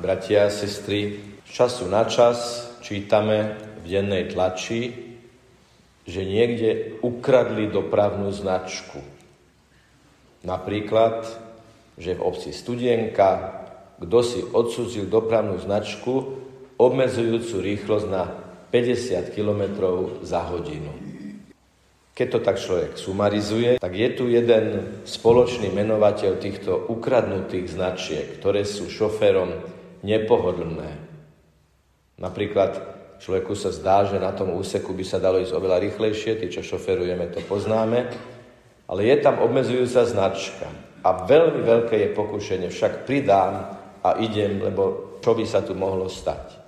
bratia a sestry, z času na čas čítame v dennej tlači, že niekde ukradli dopravnú značku. Napríklad, že v obci Studienka kto si odsudzil dopravnú značku obmedzujúcu rýchlosť na 50 km za hodinu. Keď to tak človek sumarizuje, tak je tu jeden spoločný menovateľ týchto ukradnutých značiek, ktoré sú šoférom nepohodlné. Napríklad človeku sa zdá, že na tom úseku by sa dalo ísť oveľa rýchlejšie, tí, čo šoferujeme, to poznáme, ale je tam obmedzujúca značka. A veľmi veľké je pokušenie, však pridám a idem, lebo čo by sa tu mohlo stať.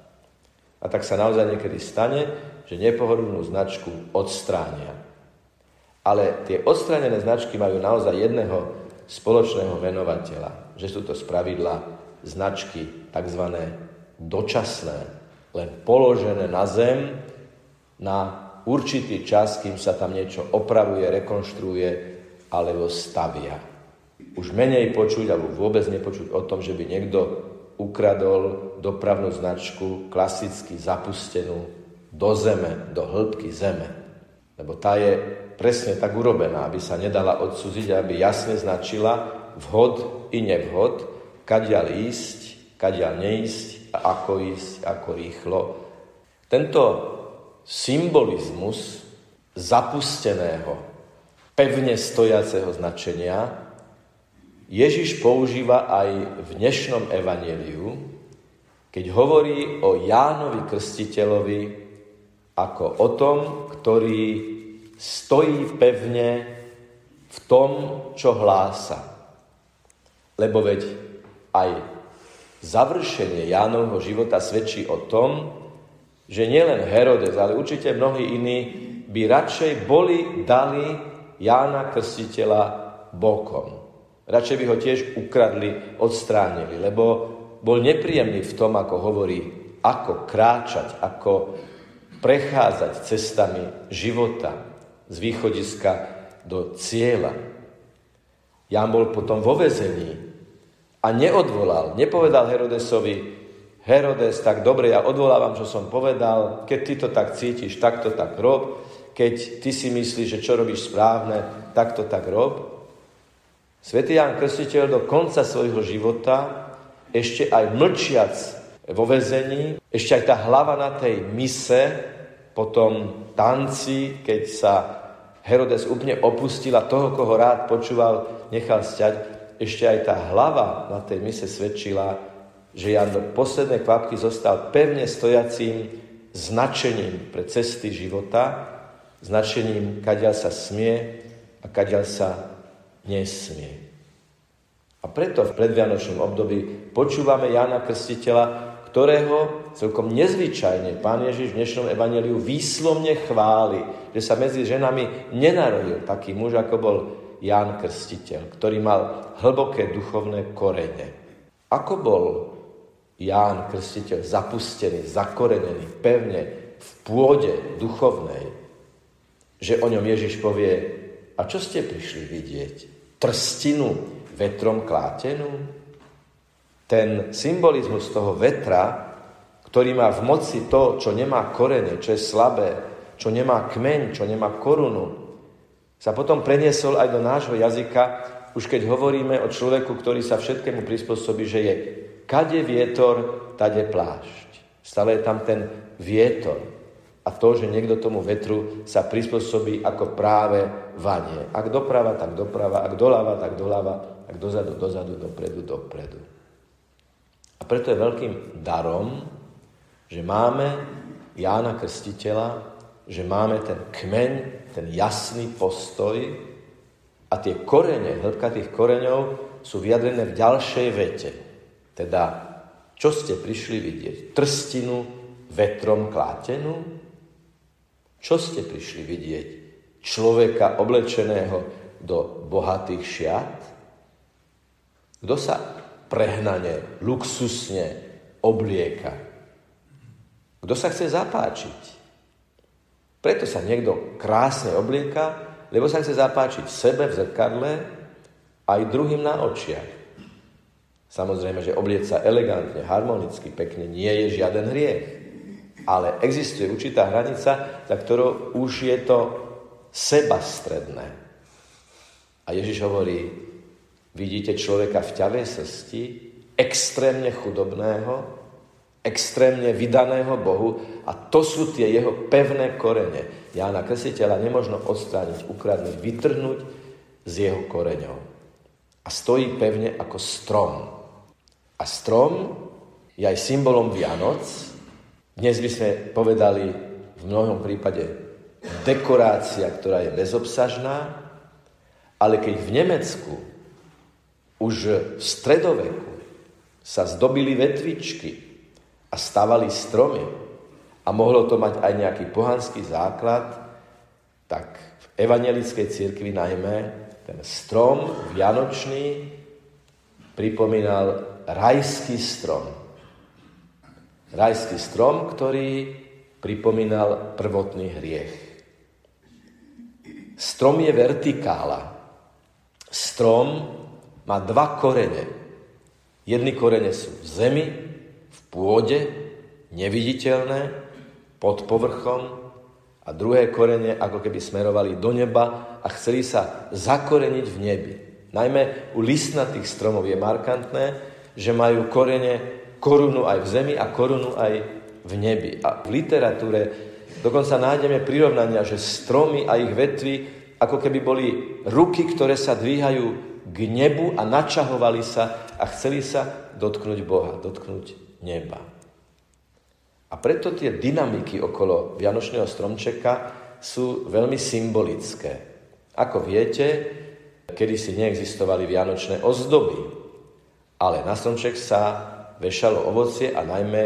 A tak sa naozaj niekedy stane, že nepohodlnú značku odstránia. Ale tie odstránené značky majú naozaj jedného spoločného venovateľa, že sú to spravidla značky tzv. dočasné, len položené na zem na určitý čas, kým sa tam niečo opravuje, rekonštruuje alebo stavia. Už menej počuť alebo vôbec nepočuť o tom, že by niekto ukradol dopravnú značku klasicky zapustenú do zeme, do hĺbky zeme. Lebo tá je presne tak urobená, aby sa nedala odsúziť, aby jasne značila vhod i nevhod, kadiaľ ísť, kadiaľ neísť a ako ísť, ako rýchlo. Tento symbolizmus zapusteného, pevne stojaceho značenia Ježiš používa aj v dnešnom evaneliu, keď hovorí o Jánovi Krstiteľovi ako o tom, ktorý stojí pevne v tom, čo hlása. Lebo veď aj završenie Jánovho života svedčí o tom, že nielen Herodes, ale určite mnohí iní by radšej boli dali Jána Krstiteľa bokom. Radšej by ho tiež ukradli, odstránili, lebo bol nepríjemný v tom, ako hovorí, ako kráčať, ako prechádzať cestami života, z východiska do cieľa. Ján bol potom vo vezení a neodvolal, nepovedal Herodesovi, Herodes, tak dobre, ja odvolávam, čo som povedal, keď ty to tak cítiš, tak to tak rob, keď ty si myslíš, že čo robíš správne, tak to tak rob. Svetý Ján Krstiteľ do konca svojho života, ešte aj mlčiac vo vezení, ešte aj tá hlava na tej mise, potom tanci, keď sa Herodes úplne opustil a toho, koho rád počúval, nechal sťať. Ešte aj tá hlava na tej mise svedčila, že Jan do poslednej kvapky zostal pevne stojacím značením pre cesty života, značením, kadiaľ sa smie a kadiaľ sa nesmie. A preto v predvianočnom období počúvame Jana Krstiteľa, ktorého celkom nezvyčajne pán Ježiš v dnešnom evaneliu výslovne chváli, že sa medzi ženami nenarodil taký muž, ako bol Ján Krstiteľ, ktorý mal hlboké duchovné korene. Ako bol Ján Krstiteľ zapustený, zakorenený pevne v pôde duchovnej, že o ňom Ježiš povie, a čo ste prišli vidieť? Trstinu vetrom klátenú? ten symbolizmus toho vetra, ktorý má v moci to, čo nemá korene, čo je slabé, čo nemá kmeň, čo nemá korunu, sa potom preniesol aj do nášho jazyka, už keď hovoríme o človeku, ktorý sa všetkému prispôsobí, že je kade vietor, tade plášť. Stále je tam ten vietor. A to, že niekto tomu vetru sa prispôsobí ako práve vanie. Ak doprava, tak doprava, ak doľava, tak doľava, ak dozadu, dozadu, dopredu, dopredu. A preto je veľkým darom, že máme Jána Krstiteľa, že máme ten kmeň, ten jasný postoj a tie korene, hĺbka tých koreňov sú vyjadrené v ďalšej vete. Teda, čo ste prišli vidieť? Trstinu vetrom klátenú? Čo ste prišli vidieť? Človeka oblečeného do bohatých šiat? Kto sa prehnane, luxusne oblieka. Kto sa chce zapáčiť? Preto sa niekto krásne oblieka, lebo sa chce zapáčiť sebe v zrkadle aj druhým na očiach. Samozrejme, že oblieť sa elegantne, harmonicky, pekne nie je žiaden hriech. Ale existuje určitá hranica, za ktorou už je to sebastredné. A Ježiš hovorí, vidíte človeka v ťavej srsti, extrémne chudobného, extrémne vydaného Bohu a to sú tie jeho pevné korene. Jána Krstiteľa nemožno odstrániť, ukradnúť, vytrhnúť z jeho koreňov. A stojí pevne ako strom. A strom je aj symbolom Vianoc. Dnes by sme povedali v mnohom prípade dekorácia, ktorá je bezobsažná, ale keď v Nemecku už v stredoveku sa zdobili vetvičky a stavali stromy a mohlo to mať aj nejaký pohanský základ, tak v evangelickej cirkvi najmä ten strom vianočný pripomínal rajský strom. Rajský strom, ktorý pripomínal prvotný hriech. Strom je vertikála. Strom má dva korene. Jedny korene sú v zemi, v pôde, neviditeľné, pod povrchom a druhé korene ako keby smerovali do neba a chceli sa zakoreniť v nebi. Najmä u listnatých stromov je markantné, že majú korene korunu aj v zemi a korunu aj v nebi. A v literatúre dokonca nájdeme prirovnania, že stromy a ich vetvy ako keby boli ruky, ktoré sa dvíhajú k nebu a načahovali sa a chceli sa dotknúť Boha, dotknúť neba. A preto tie dynamiky okolo Vianočného stromčeka sú veľmi symbolické. Ako viete, kedy si neexistovali vianočné ozdoby, ale na stromček sa vešalo ovocie a najmä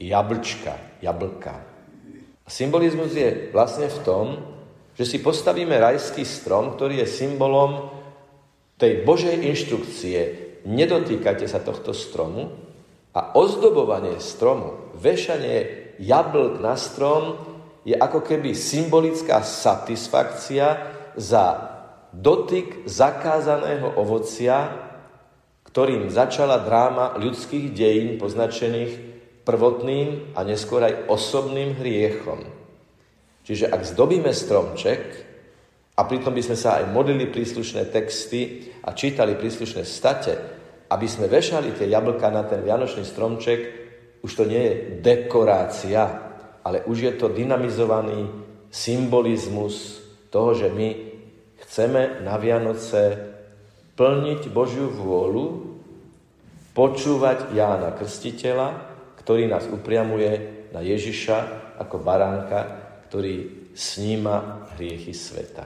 jablčka, jablka. Symbolizmus je vlastne v tom, že si postavíme rajský strom, ktorý je symbolom tej Božej inštrukcie nedotýkajte sa tohto stromu a ozdobovanie stromu, vešanie jablk na strom je ako keby symbolická satisfakcia za dotyk zakázaného ovocia, ktorým začala dráma ľudských dejín poznačených prvotným a neskôr aj osobným hriechom. Čiže ak zdobíme stromček a pritom by sme sa aj modlili príslušné texty a čítali príslušné state, aby sme vešali tie jablka na ten vianočný stromček, už to nie je dekorácia, ale už je to dynamizovaný symbolizmus toho, že my Chceme na Vianoce plniť Božiu vôľu, počúvať Jána Krstiteľa, ktorý nás upriamuje na Ježiša ako baránka, ktorý sníma hriechy sveta.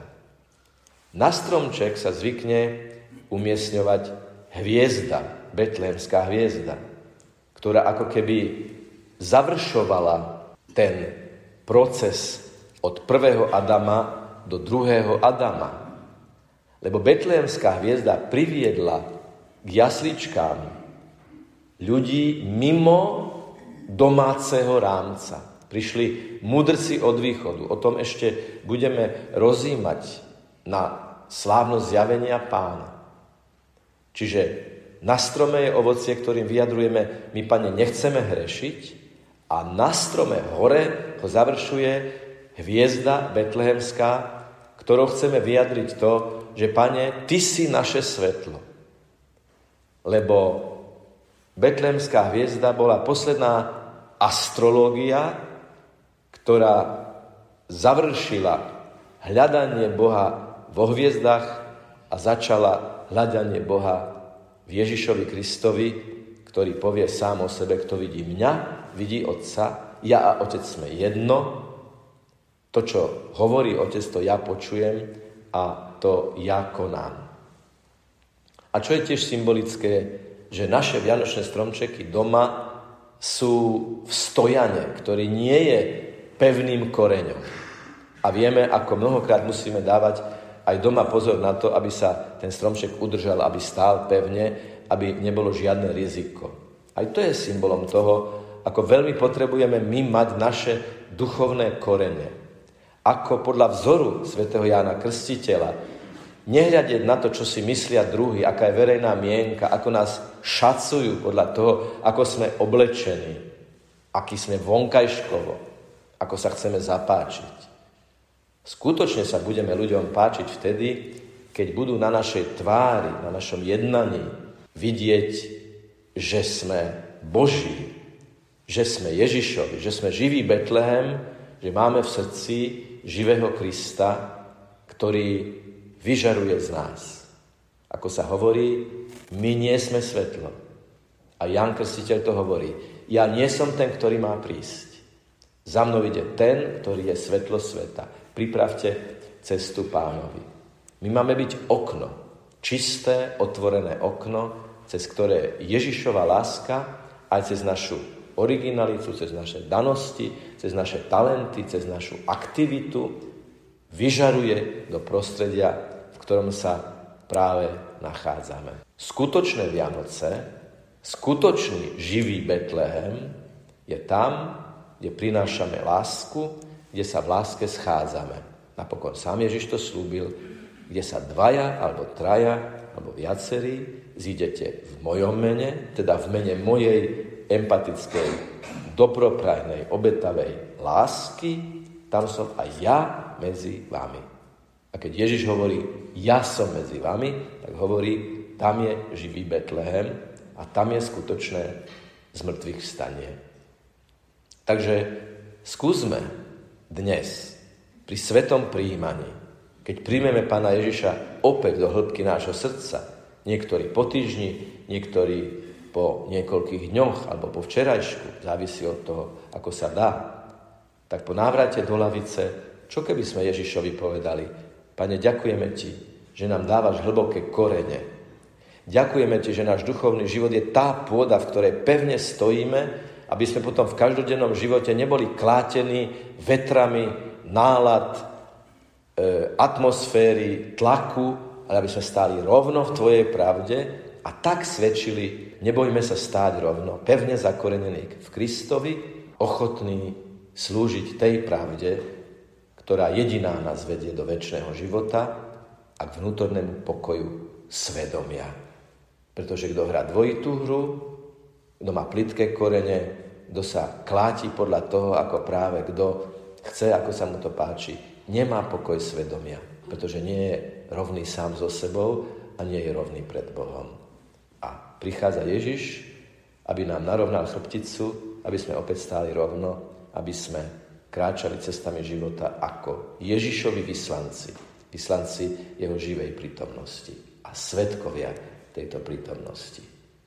Na stromček sa zvykne umiestňovať hviezda, betlémská hviezda, ktorá ako keby završovala ten proces od prvého Adama do druhého Adama. Lebo Betlehemská hviezda priviedla k jasličkám ľudí mimo domáceho rámca. Prišli mudrci od východu. O tom ešte budeme rozímať na slávnosť zjavenia pána. Čiže na strome je ovocie, ktorým vyjadrujeme, my, pane, nechceme hrešiť a na strome hore ho završuje hviezda betlehemská, ktorou chceme vyjadriť to, že Pane, Ty si naše svetlo. Lebo Betlemská hviezda bola posledná astrológia, ktorá završila hľadanie Boha vo hviezdach a začala hľadanie Boha v Ježišovi Kristovi, ktorý povie sám o sebe, kto vidí mňa, vidí Otca, ja a Otec sme jedno, to, čo hovorí Otec, to ja počujem a to ja konám. A čo je tiež symbolické, že naše vianočné stromčeky doma sú v stojane, ktorý nie je pevným koreňom. A vieme, ako mnohokrát musíme dávať aj doma pozor na to, aby sa ten stromček udržal, aby stál pevne, aby nebolo žiadne riziko. Aj to je symbolom toho, ako veľmi potrebujeme my mať naše duchovné korene. Ako podľa vzoru svätého Jána Krstiteľa Nehľadiť na to, čo si myslia druhý, aká je verejná mienka, ako nás šacujú podľa toho, ako sme oblečení, aký sme vonkajškovo, ako sa chceme zapáčiť. Skutočne sa budeme ľuďom páčiť vtedy, keď budú na našej tvári, na našom jednaní vidieť, že sme Boží, že sme Ježišovi, že sme živý Betlehem, že máme v srdci živého Krista, ktorý vyžaruje z nás. Ako sa hovorí, my nie sme svetlo. A Jan Krstiteľ to hovorí. Ja nie som ten, ktorý má prísť. Za mnou ide ten, ktorý je svetlo sveta. Pripravte cestu pánovi. My máme byť okno. Čisté, otvorené okno, cez ktoré Ježišova láska aj cez našu originalitu, cez naše danosti, cez naše talenty, cez našu aktivitu vyžaruje do prostredia ktorom sa práve nachádzame. Skutočné Vianoce, skutočný živý Betlehem je tam, kde prinášame lásku, kde sa v láske schádzame. Napokon sám Ježiš to slúbil, kde sa dvaja alebo traja alebo viacerí zídete v mojom mene, teda v mene mojej empatickej, dobroprajnej, obetavej lásky, tam som aj ja medzi vami. A keď Ježiš hovorí, ja som medzi vami, tak hovorí, tam je živý Betlehem a tam je skutočné zmrtvých stanie. Takže skúsme dnes pri svetom príjmaní, keď príjmeme Pána Ježiša opäť do hĺbky nášho srdca, niektorí po týždni, niektorí po niekoľkých dňoch alebo po včerajšku, závisí od toho, ako sa dá, tak po návrate do lavice, čo keby sme Ježišovi povedali, Pane, ďakujeme Ti, že nám dávaš hlboké korene. Ďakujeme Ti, že náš duchovný život je tá pôda, v ktorej pevne stojíme, aby sme potom v každodennom živote neboli klátení vetrami, nálad, e, atmosféry, tlaku, ale aby sme stáli rovno v Tvojej pravde a tak svedčili, nebojme sa stáť rovno, pevne zakorenení v Kristovi, ochotní slúžiť tej pravde, ktorá jediná nás vedie do väčšného života a k vnútornému pokoju svedomia. Pretože kto hrá dvojitú hru, kto má plitké korene, kto sa kláti podľa toho, ako práve kto chce, ako sa mu to páči, nemá pokoj svedomia, pretože nie je rovný sám so sebou a nie je rovný pred Bohom. A prichádza Ježiš, aby nám narovnal chrbticu, aby sme opäť stáli rovno, aby sme kráčali cestami života ako Ježišovi vyslanci, vyslanci jeho živej prítomnosti a svetkovia tejto prítomnosti.